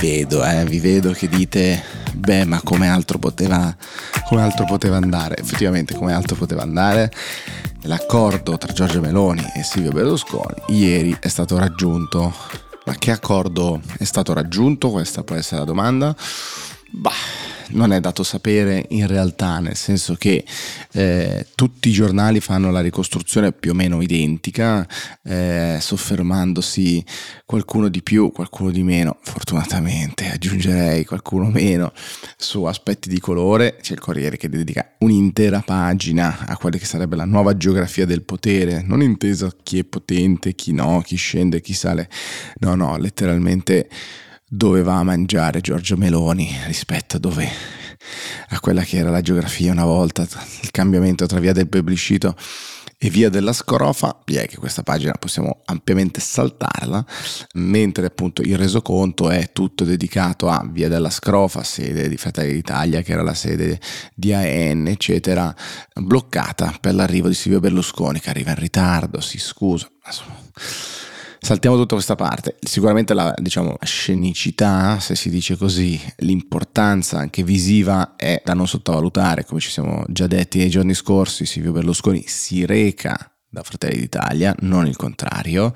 vedo, eh, vi vedo che dite, beh, ma come altro poteva, come altro poteva andare? Effettivamente, come altro poteva andare? L'accordo tra Giorgia Meloni e Silvio Berlusconi ieri è stato raggiunto. Ma che accordo è stato raggiunto? Questa può essere la domanda. Non è dato sapere in realtà, nel senso che eh, tutti i giornali fanno la ricostruzione più o meno identica, eh, soffermandosi qualcuno di più, qualcuno di meno, fortunatamente aggiungerei qualcuno meno su aspetti di colore. C'è il Corriere che dedica un'intera pagina a quella che sarebbe la nuova geografia del potere, non intesa chi è potente, chi no, chi scende, chi sale, no, no, letteralmente dove va a mangiare Giorgio Meloni rispetto a dove a quella che era la geografia una volta, il cambiamento tra via del plebiscito e via della scrofa, direi che questa pagina possiamo ampiamente saltarla, mentre appunto il resoconto è tutto dedicato a via della scrofa, sede di Fratelli d'Italia, che era la sede di AN, eccetera, bloccata per l'arrivo di Silvio Berlusconi, che arriva in ritardo, si scusa. Insomma Saltiamo tutta questa parte. Sicuramente la diciamo, scenicità, se si dice così, l'importanza anche visiva è da non sottovalutare, come ci siamo già detti nei giorni scorsi, Silvio Berlusconi si reca da Fratelli d'Italia, non il contrario.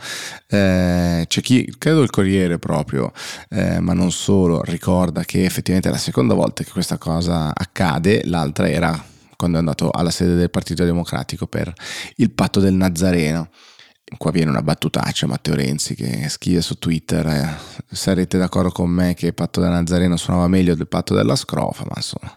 Eh, c'è chi, credo il Corriere proprio, eh, ma non solo, ricorda che effettivamente è la seconda volta che questa cosa accade, l'altra era quando è andato alla sede del Partito Democratico per il patto del Nazareno qua viene una battutaccia Matteo Renzi che scrive su Twitter eh, sarete d'accordo con me che il patto da Nazareno suonava meglio del patto della scrofa? Ma insomma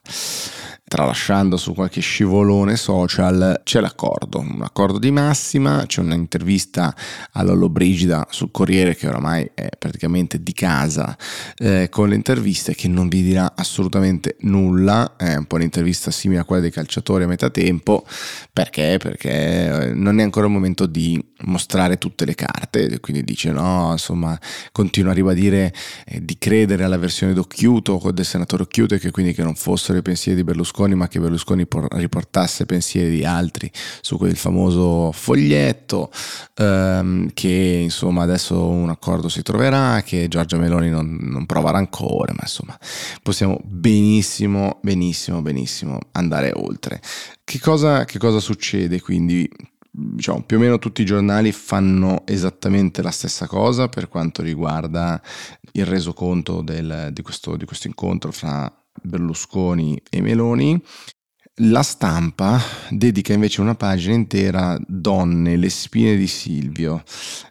tralasciando su qualche scivolone social, c'è l'accordo, un accordo di massima, c'è un'intervista a Lollo Brigida sul Corriere che oramai è praticamente di casa eh, con le interviste che non vi dirà assolutamente nulla, è un po' un'intervista simile a quella dei calciatori a metà tempo, perché? Perché eh, non è ancora il momento di mostrare tutte le carte, quindi dice no, insomma, continua a ribadire eh, di credere alla versione d'Occhiuto del senatore Occhiuto e che quindi che non fossero i pensieri di Berlusconi Berlusconi, ma che Berlusconi riportasse pensieri di altri su quel famoso foglietto, ehm, che insomma adesso un accordo si troverà, che Giorgia Meloni non, non prova rancore, ma insomma possiamo benissimo, benissimo, benissimo andare oltre. Che cosa, che cosa succede quindi? diciamo, più o meno tutti i giornali fanno esattamente la stessa cosa per quanto riguarda il resoconto del, di, questo, di questo incontro fra Berlusconi e Meloni. La stampa dedica invece una pagina intera Donne, le spine di Silvio,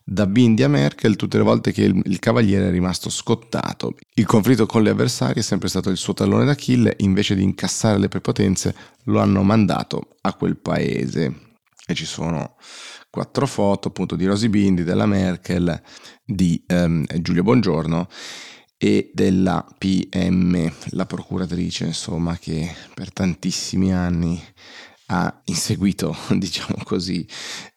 da Bindi a Merkel tutte le volte che il, il, cavaliere è rimasto scottato. Il conflitto con le avversarie è sempre stato il suo tallone d'Achille, invece di incassare le prepotenze lo hanno mandato a quel paese. E ci sono quattro foto appunto di Rosy Bindi, della Merkel, di um, Giulio Bongiorno e della PM, la procuratrice, insomma, che per tantissimi anni ha inseguito, diciamo così,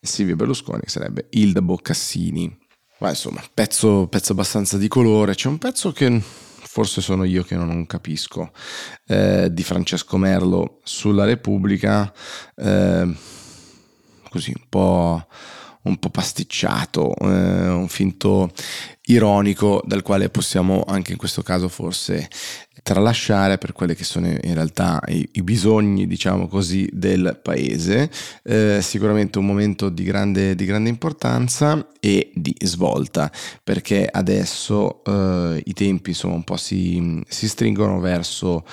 Silvio Berlusconi, che sarebbe Ilda Boccassini. Ma insomma, pezzo, pezzo abbastanza di colore. C'è un pezzo che forse sono io che non capisco, eh, di Francesco Merlo sulla Repubblica, eh, così un po' un po' pasticciato, eh, un finto ironico dal quale possiamo anche in questo caso forse tralasciare per quelli che sono in realtà i, i bisogni, diciamo così, del paese. Eh, sicuramente un momento di grande, di grande, importanza e di svolta, perché adesso eh, i tempi insomma un po' si, si stringono verso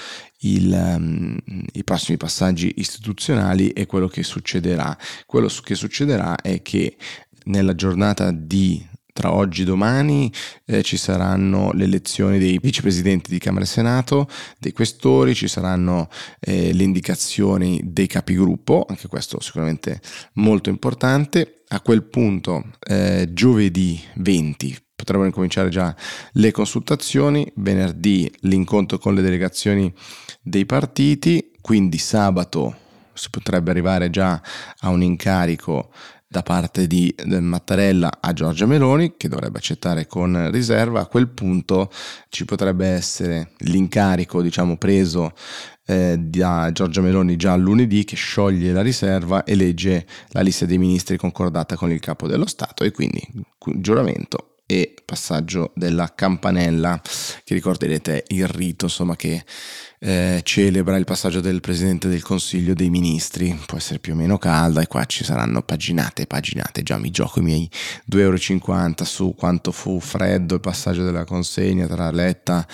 il, um, i prossimi passaggi istituzionali e quello che succederà. Quello che succederà è che nella giornata di tra oggi e domani eh, ci saranno le elezioni dei vicepresidenti di Camera e Senato, dei questori, ci saranno eh, le indicazioni dei capigruppo, anche questo sicuramente molto importante. A quel punto, eh, giovedì 20, potrebbero incominciare già le consultazioni, venerdì l'incontro con le delegazioni dei partiti, quindi sabato si potrebbe arrivare già a un incarico da parte di Mattarella a Giorgia Meloni, che dovrebbe accettare con riserva. A quel punto ci potrebbe essere l'incarico, diciamo, preso eh, da Giorgia Meloni già lunedì, che scioglie la riserva e legge la lista dei ministri concordata con il capo dello Stato e quindi giuramento e passaggio della campanella, che ricorderete il rito insomma, che eh, celebra il passaggio del Presidente del Consiglio dei Ministri, può essere più o meno calda e qua ci saranno paginate e paginate, già mi gioco i miei 2,50 euro su quanto fu freddo il passaggio della consegna tra Letta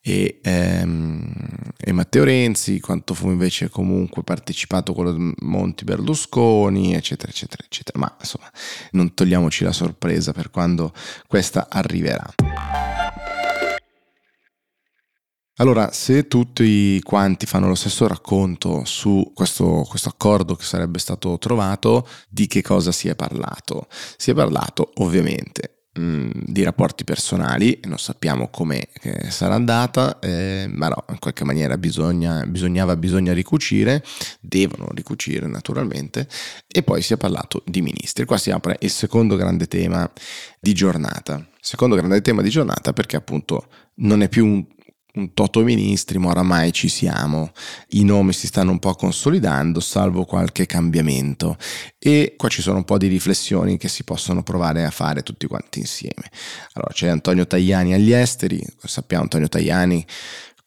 e, ehm, e, Matteo Renzi, quanto fu invece comunque partecipato quello di Monti Berlusconi, eccetera, eccetera, eccetera. Ma insomma, non togliamoci la sorpresa per quando questa arriverà. Allora, se tutti quanti fanno lo stesso racconto su questo, questo, accordo che sarebbe stato trovato, di che cosa si è parlato? Si è parlato ovviamente mh, mm, di rapporti personali, non sappiamo come eh, sarà andata, eh, ma no, in qualche maniera bisogna, bisognava, bisogna ricucire, devono ricucire naturalmente, e poi si è parlato di ministri. Qua si apre il secondo grande tema di giornata. Secondo grande tema di giornata perché appunto non è più un un toto ministri, ma oramai ci siamo. I nomi si stanno un po' consolidando, salvo qualche cambiamento. E qua ci sono un po' di riflessioni che si possono provare a fare tutti quanti insieme. Allora, c'è Antonio Tajani agli esteri, sappiamo Antonio Tajani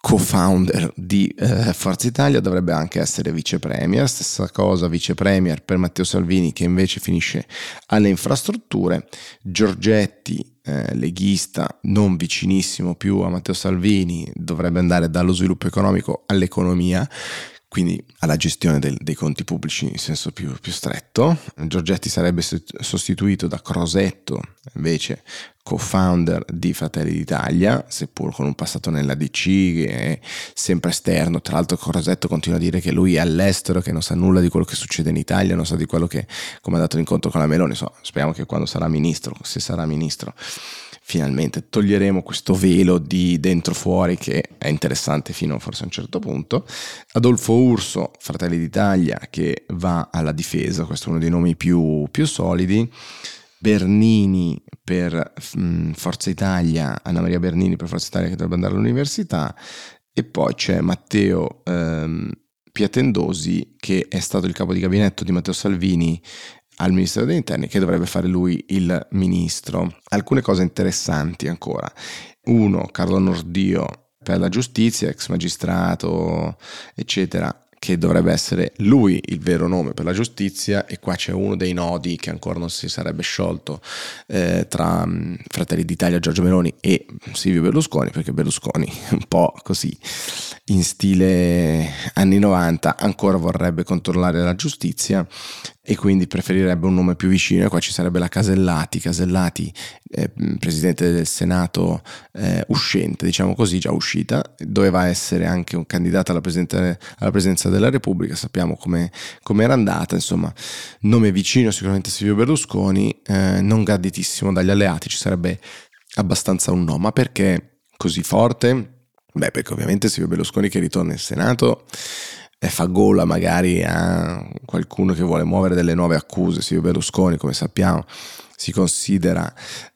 co-founder di eh, Forza Italia, dovrebbe anche essere vice premier, stessa cosa vice premier per Matteo Salvini che invece finisce alle infrastrutture, Giorgetti eh, leghista non vicinissimo più a Matteo Salvini dovrebbe andare dallo sviluppo economico all'economia quindi alla gestione del, dei conti pubblici in senso più, più, stretto. Giorgetti sarebbe sostituito da Crosetto, invece co-founder di Fratelli d'Italia, seppur con un passato nella DC che è sempre esterno. Tra l'altro Crosetto continua a dire che lui è all'estero, che non sa nulla di quello che succede in Italia, non sa di quello che, come ha dato l'incontro con la Meloni. Insomma, speriamo che quando sarà ministro, se sarà ministro, finalmente toglieremo questo velo di dentro fuori che è interessante fino forse a un certo punto. Adolfo Urso, Fratelli d'Italia, che va alla difesa, questo è uno dei nomi più, più solidi. Bernini per mh, mm, Forza Italia, Anna Maria Bernini per Forza Italia che dovrebbe andare all'università e poi c'è Matteo ehm, Piatendosi che è stato il capo di gabinetto di Matteo Salvini al Ministero degli Interni che dovrebbe fare lui il ministro. Alcune cose interessanti ancora. Uno, Carlo Nordio per la giustizia, ex magistrato, eccetera, che dovrebbe essere lui il vero nome per la giustizia e qua c'è uno dei nodi che ancora non si sarebbe sciolto eh, tra um, Fratelli d'Italia, Giorgio Meloni e Silvio Berlusconi perché Berlusconi un po' così in stile anni 90 ancora vorrebbe controllare la giustizia e quindi preferirebbe un nome più vicino e qua ci sarebbe la Casellati, Casellati eh, presidente del Senato eh, uscente, diciamo così, già uscita, doveva essere anche un candidato alla, alla presidenza della Repubblica, sappiamo come era andata, insomma, nome vicino sicuramente Silvio Berlusconi, eh, non graditissimo dagli alleati, ci sarebbe abbastanza un no, ma perché così forte? Beh, perché ovviamente Silvio Berlusconi che ritorna in Senato e fa gola magari a qualcuno che vuole muovere delle nuove accuse, Silvio Berlusconi come sappiamo si considera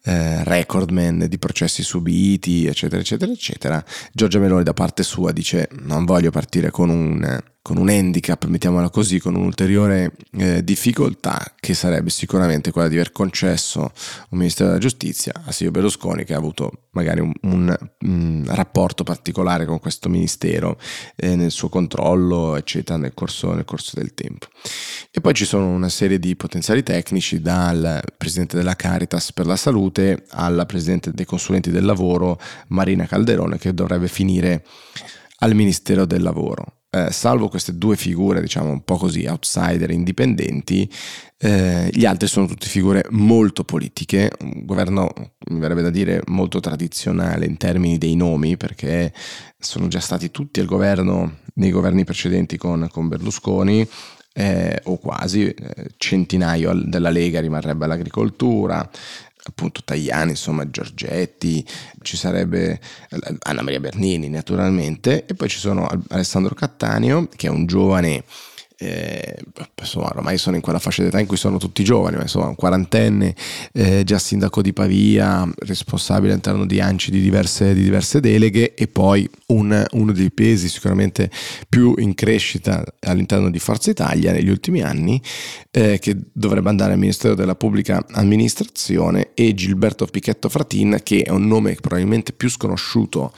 eh, recordman di processi subiti, eccetera, eccetera, eccetera. Giorgia Meloni da parte sua dice non voglio partire con un con un handicap, mettiamola così, con un'ulteriore eh, difficoltà che sarebbe sicuramente quella di aver concesso un Ministero della Giustizia a Silvio Berlusconi che ha avuto magari un, un, un rapporto particolare con questo Ministero eh, nel suo controllo, eccetera, nel corso, nel corso del tempo. E poi ci sono una serie di potenziali tecnici dal Presidente della Caritas per la Salute alla Presidente dei Consulenti del Lavoro Marina Calderone che dovrebbe finire al Ministero del Lavoro. Eh, salvo queste due figure, diciamo un po' così, outsider indipendenti, eh, gli altri sono tutte figure molto politiche, un governo, mi verrebbe da dire, molto tradizionale in termini dei nomi, perché sono già stati tutti al governo nei governi precedenti con, con Berlusconi, eh, o quasi, eh, centinaio della Lega rimarrebbe all'agricoltura, appunto Tajani, insomma Giorgetti, ci sarebbe Anna Maria Bernini naturalmente e poi ci sono Alessandro Cattaneo che è un giovane eh, insomma, ormai sono in quella fascia d'età in cui sono tutti giovani, ma insomma, un quarantenne, eh, già sindaco di Pavia, responsabile all'interno di ANCI di diverse, di diverse deleghe e poi un, uno dei pesi sicuramente più in crescita all'interno di Forza Italia negli ultimi anni, eh, che dovrebbe andare al Ministero della Pubblica Amministrazione e Gilberto Pichetto Fratin, che è un nome probabilmente più sconosciuto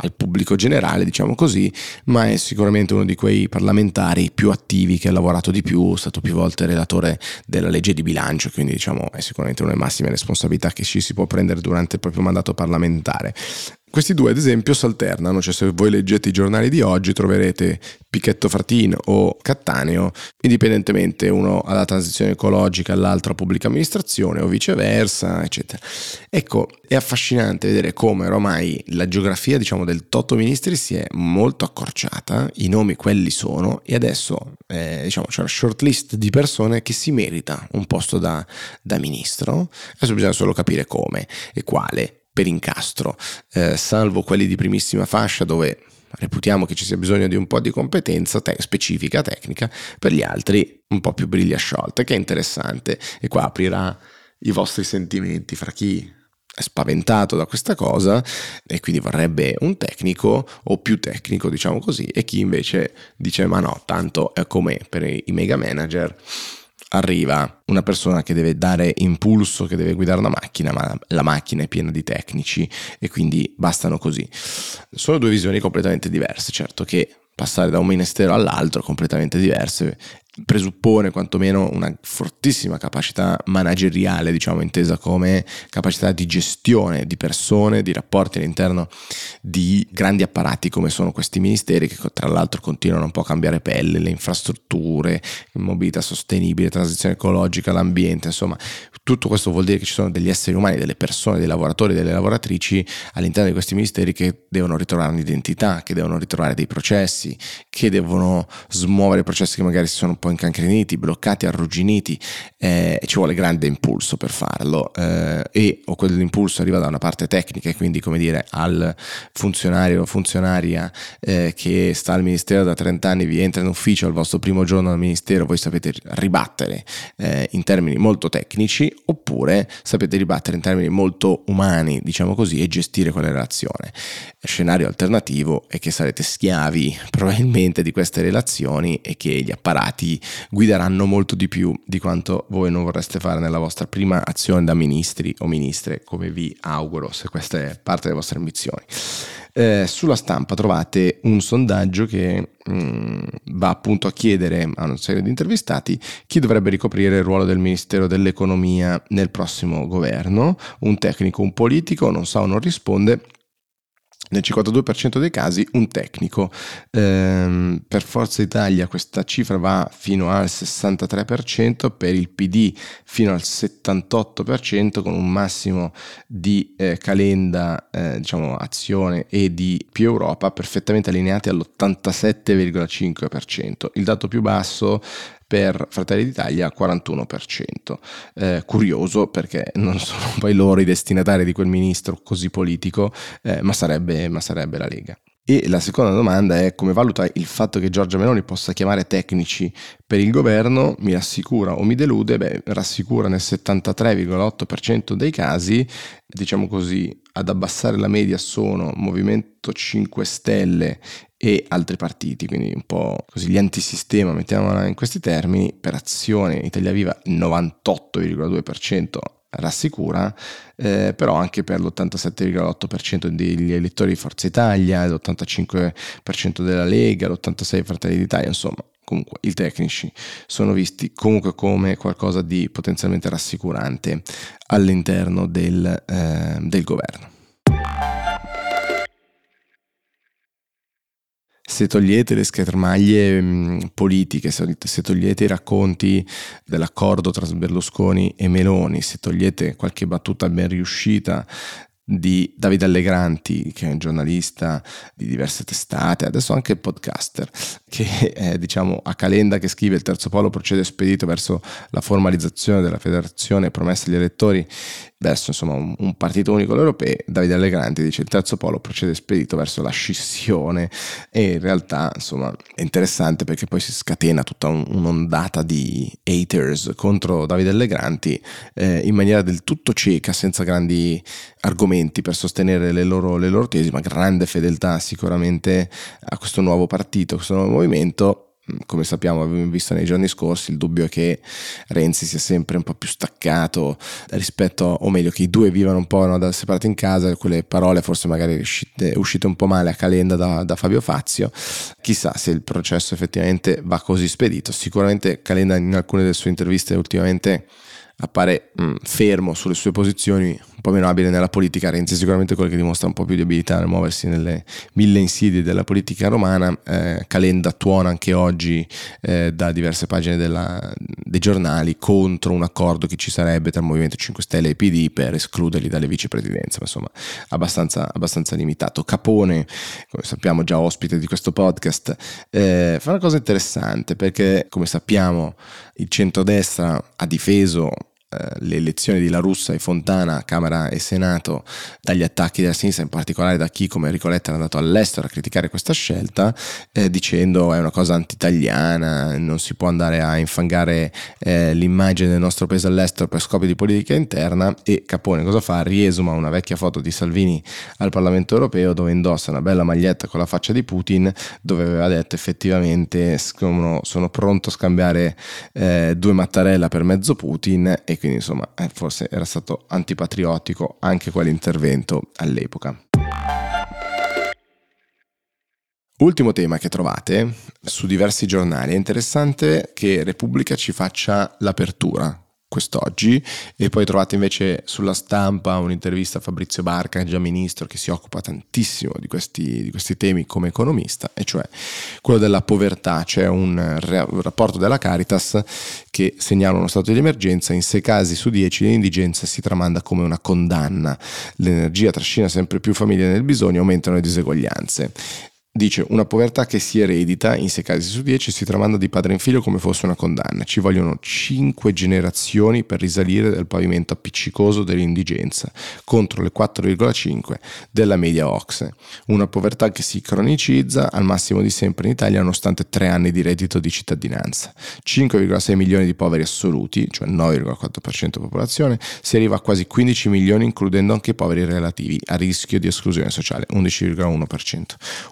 al pubblico generale, diciamo così, ma è sicuramente uno di quei parlamentari più attivi che ha lavorato di più, è stato più volte relatore della legge di bilancio, quindi diciamo è sicuramente una delle massime responsabilità che ci si può prendere durante il proprio mandato parlamentare. Questi due ad esempio si alternano, cioè se voi leggete i giornali di oggi troverete Pichetto Fratino o Cattaneo, indipendentemente uno alla transizione ecologica, l'altro a pubblica amministrazione o viceversa, eccetera. Ecco, è affascinante vedere come ormai la geografia diciamo, del Totto Ministri si è molto accorciata, i nomi quelli sono e adesso eh, diciamo, c'è una shortlist di persone che si merita un posto da, da ministro, adesso bisogna solo capire come e quale per incastro, eh, salvo quelli di primissima fascia dove reputiamo che ci sia bisogno di un po' di competenza te- specifica, tecnica, per gli altri un po' più briglia sciolta, che è interessante. E qua aprirà i vostri sentimenti fra chi è spaventato da questa cosa e quindi vorrebbe un tecnico o più tecnico diciamo così e chi invece dice ma no tanto è come per i mega manager arriva una persona che deve dare impulso, che deve guidare una macchina, ma la macchina è piena di tecnici e quindi bastano così. Sono due visioni completamente diverse, certo che passare da un ministero all'altro completamente diverse presuppone quantomeno una fortissima capacità manageriale, diciamo intesa come capacità di gestione di persone, di rapporti all'interno di grandi apparati come sono questi ministeri che tra l'altro continuano un po' a cambiare pelle, le infrastrutture, mobilità sostenibile, transizione ecologica, l'ambiente, insomma tutto questo vuol dire che ci sono degli esseri umani, delle persone, dei lavoratori, delle lavoratrici all'interno di questi ministeri che devono ritrovare un'identità, che devono ritrovare dei processi, che devono smuovere processi che magari si sono un po' po' incancreniti, bloccati, arrugginiti, eh, ci vuole grande impulso per farlo eh, e o quell'impulso arriva da una parte tecnica e quindi come dire al funzionario o funzionaria eh, che sta al ministero da 30 anni, vi entra in ufficio al vostro primo giorno al ministero, voi sapete ribattere eh, in termini molto tecnici oppure sapete ribattere in termini molto umani, diciamo così, e gestire quella relazione. Scenario alternativo è che sarete schiavi probabilmente di queste relazioni e che gli apparati guideranno molto di più di quanto voi non vorreste fare nella vostra prima azione da ministri o ministre, come vi auguro, se questa è parte delle vostre ambizioni. Eh, sulla stampa trovate un sondaggio che mh, mm, va appunto a chiedere a una serie di intervistati chi dovrebbe ricoprire il ruolo del Ministero dell'Economia nel prossimo governo, un tecnico, un politico, non sa o non risponde nel 52% dei casi un tecnico. Ehm, per Forza Italia questa cifra va fino al 63%, per il PD fino al 78%, con un massimo di eh, calenda, eh, diciamo, azione e di più Europa perfettamente allineati all'87,5%. Il dato più basso per Fratelli d'Italia 41%. Eh, curioso perché non sono poi loro i destinatari di quel ministro così politico, eh, ma, sarebbe, ma sarebbe la Lega. E la seconda domanda è come valuta il fatto che Giorgia Meloni possa chiamare tecnici per il governo, mi rassicura o mi delude? Beh, rassicura nel 73,8% dei casi, diciamo così, ad abbassare la media sono Movimento 5 Stelle e altri partiti, quindi un po' così gli antisistema, mettiamola in questi termini, per azione Italia Viva il 98,2% rassicura, eh, però anche per l'87,8% degli elettori di Forza Italia, l'85% della Lega, l'86% Fratelli d'Italia, insomma, comunque i tecnici sono visti comunque come qualcosa di potenzialmente rassicurante all'interno del, eh, del governo. se togliete le schermaglie mm, politiche, se togliete i racconti dell'accordo tra Berlusconi e Meloni, se togliete qualche battuta ben riuscita di Davide Allegranti, che è un giornalista di diverse testate, adesso anche podcaster, che è diciamo a Calenda che scrive il terzo polo procede spedito verso la formalizzazione della federazione promessa agli elettori verso insomma, un, un, partito unico europeo, Davide Allegranti dice il terzo polo procede spedito verso la scissione. E in realtà insomma è interessante perché poi si scatena tutta un, un'ondata di haters contro Davide Allegranti eh, in maniera del tutto cieca, senza grandi argomenti per sostenere le loro, le loro tesi, ma grande fedeltà sicuramente a questo nuovo partito, a questo nuovo movimento come sappiamo, abbiamo visto nei giorni scorsi, il dubbio è che Renzi sia sempre un po' più staccato rispetto, o meglio, che i due vivano un po' no, separati in casa, quelle parole forse magari uscite, uscite un po' male a Calenda da, da, Fabio Fazio. Chissà se il processo effettivamente va così spedito. Sicuramente Calenda in alcune delle sue interviste ultimamente appare mh, mm, fermo sulle sue posizioni, un po' meno abile nella politica. Renzi è sicuramente quello che dimostra un po' più di abilità nel muoversi nelle mille insidie della politica romana. Eh, Calenda tuona anche oggi eh, da diverse pagine della, dei giornali contro un accordo che ci sarebbe tra il Movimento 5 Stelle e PD per escluderli dalle vicepresidenze, ma insomma abbastanza, abbastanza limitato. Capone, come sappiamo già ospite di questo podcast, eh, fa una cosa interessante perché come sappiamo il centrodestra ha difeso le elezioni di La Russa e Fontana, Camera e Senato, dagli attacchi della sinistra, in particolare da chi come Enrico Letta è andato all'estero a criticare questa scelta, eh, dicendo è una cosa anti-italiana, non si può andare a infangare eh, l'immagine del nostro paese all'estero per scopi di politica interna e Capone cosa fa? Riesuma una vecchia foto di Salvini al Parlamento europeo dove indossa una bella maglietta con la faccia di Putin, dove aveva detto effettivamente sono, sono pronto a scambiare eh, due Mattarella per mezzo Putin e quindi insomma eh, forse era stato antipatriottico anche quell'intervento all'epoca. Ultimo tema che trovate su diversi giornali, è interessante che Repubblica ci faccia l'apertura quest'oggi e poi trovate invece sulla stampa un'intervista a Fabrizio Barca, già ministro, che si occupa tantissimo di questi, di questi temi come economista, e cioè quello della povertà. C'è un, un rapporto della Caritas che segnala uno stato di emergenza, in 6 casi su 10 l'indigenza si tramanda come una condanna, l'energia trascina sempre più famiglie nel bisogno, aumentano le diseguaglianze. Dice una povertà che si eredita in 6 casi su 10 si tramanda di padre in figlio come fosse una condanna. Ci vogliono 5 generazioni per risalire dal pavimento appiccicoso dell'indigenza contro le 4,5 della media Ox. Una povertà che si cronicizza al massimo di sempre in Italia nonostante 3 anni di reddito di cittadinanza. 5,6 milioni di poveri assoluti, cioè 9,4% popolazione, si arriva a quasi 15 milioni includendo anche i poveri relativi a rischio di esclusione sociale, 11,1%.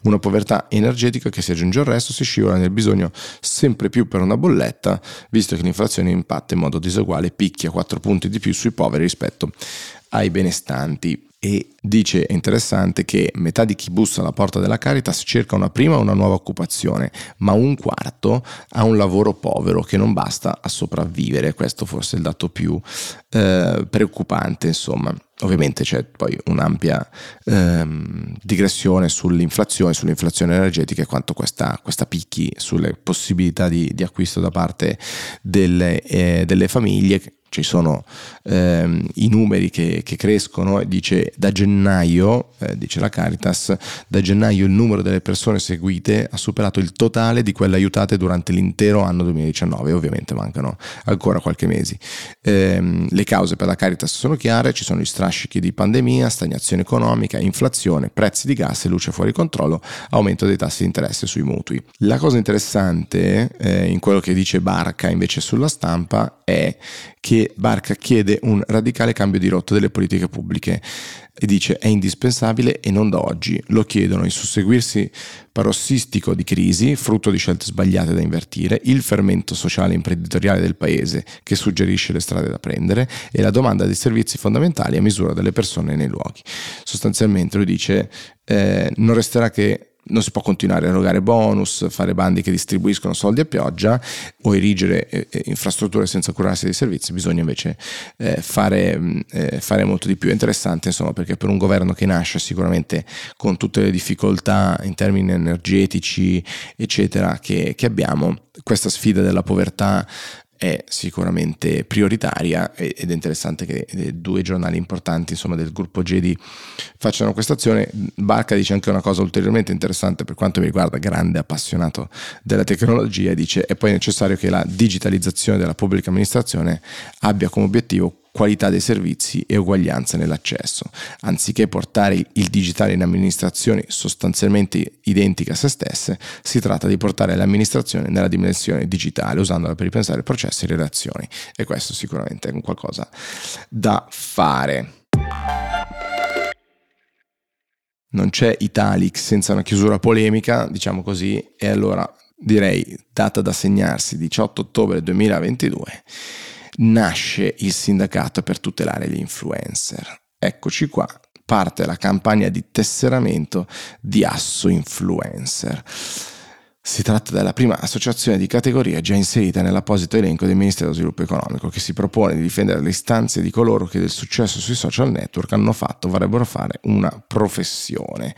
Una povertà energetica che si aggiunge al resto si scivola nel bisogno sempre più per una bolletta, visto che l'inflazione impatta in modo diseguale picchia 4 punti di più sui poveri rispetto ai benestanti. E dice è interessante che metà di chi bussa alla porta della Caritas cerca una prima o una nuova occupazione, ma un quarto ha un lavoro povero che non basta a sopravvivere. Questo forse è il dato più eh, preoccupante, insomma. Ovviamente c'è poi un'ampia ehm, digressione sull'inflazione, sull'inflazione energetica e quanto questa, questa picchi sulle possibilità di, di acquisto da parte delle, eh, delle famiglie ci sono ehm, i numeri che, che, crescono e dice da gennaio, eh, dice la Caritas, da gennaio il numero delle persone seguite ha superato il totale di quelle aiutate durante l'intero anno 2019, ovviamente mancano ancora qualche mesi. Eh, le cause per la Caritas sono chiare, ci sono gli strascichi di pandemia, stagnazione economica, inflazione, prezzi di gas e luce fuori controllo, aumento dei tassi di interesse sui mutui. La cosa interessante eh, in quello che dice Barca invece sulla stampa è che Barca chiede un radicale cambio di rotta delle politiche pubbliche e dice è indispensabile e non da oggi. Lo chiedono il susseguirsi parossistico di crisi, frutto di scelte sbagliate da invertire, il fermento sociale e imprenditoriale del paese che suggerisce le strade da prendere e la domanda di servizi fondamentali a misura delle persone nei luoghi. Sostanzialmente lui dice eh, non resterà che non si può continuare a erogare bonus, fare bandi che distribuiscono soldi a pioggia o erigere eh, eh, infrastrutture senza curarsi dei servizi, bisogna invece eh, fare, mm, eh, fare, molto di più. È interessante insomma perché per un governo che nasce sicuramente con tutte le difficoltà in termini energetici eccetera che, che abbiamo, questa sfida della povertà è sicuramente prioritaria ed è interessante che due giornali importanti insomma, del gruppo GEDI facciano questa azione. Barca dice anche una cosa ulteriormente interessante per quanto mi riguarda, grande appassionato della tecnologia, dice è poi necessario che la digitalizzazione della pubblica amministrazione abbia come obiettivo qualità dei servizi e uguaglianza nell'accesso. Anziché portare il digitale in amministrazioni sostanzialmente identiche a se stesse, si tratta di portare l'amministrazione nella dimensione digitale, usandola per ripensare processi e relazioni. E questo sicuramente è un qualcosa da fare. Non c'è Italic senza una chiusura polemica, diciamo così, e allora direi data da segnarsi 18 ottobre 2022 nasce il sindacato per tutelare gli influencer. Eccoci qua, parte la campagna di tesseramento di Asso Influencer. Si tratta della prima associazione di categoria già inserita nell'apposito elenco del Ministero dello Sviluppo Economico che si propone di difendere le istanze di coloro che del successo sui social network hanno fatto, vorrebbero fare una professione.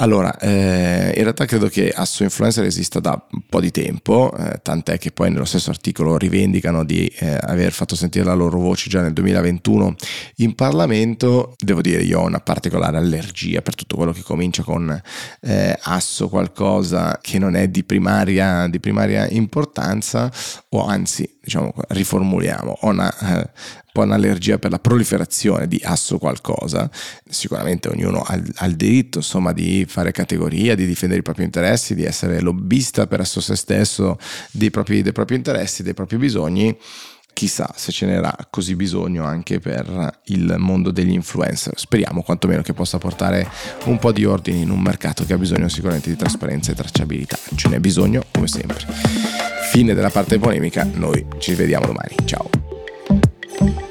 Allora, eh, in realtà credo che Asso Influencer esista da un po' di tempo, eh, tant'è che poi nello stesso articolo rivendicano di eh, aver fatto sentire la loro voce già nel 2021 in Parlamento. Devo dire, io ho una particolare allergia per tutto quello che comincia con eh, Asso qualcosa che non è di primaria, di primaria importanza, o anzi, diciamo, riformuliamo, ho una eh, po' un'allergia per la proliferazione di asso qualcosa. Sicuramente ognuno ha, ha il diritto insomma, di fare categoria, di difendere i propri interessi, di essere lobbista per esso se stesso dei propri, dei propri interessi, dei propri bisogni chissà se ce n'era così bisogno anche per il mondo degli influencer. Speriamo quantomeno che possa portare un po' di ordine in un mercato che ha bisogno sicuramente di trasparenza e tracciabilità. Ce n'è bisogno come sempre fine della parte polemica, noi ci vediamo domani. Ciao.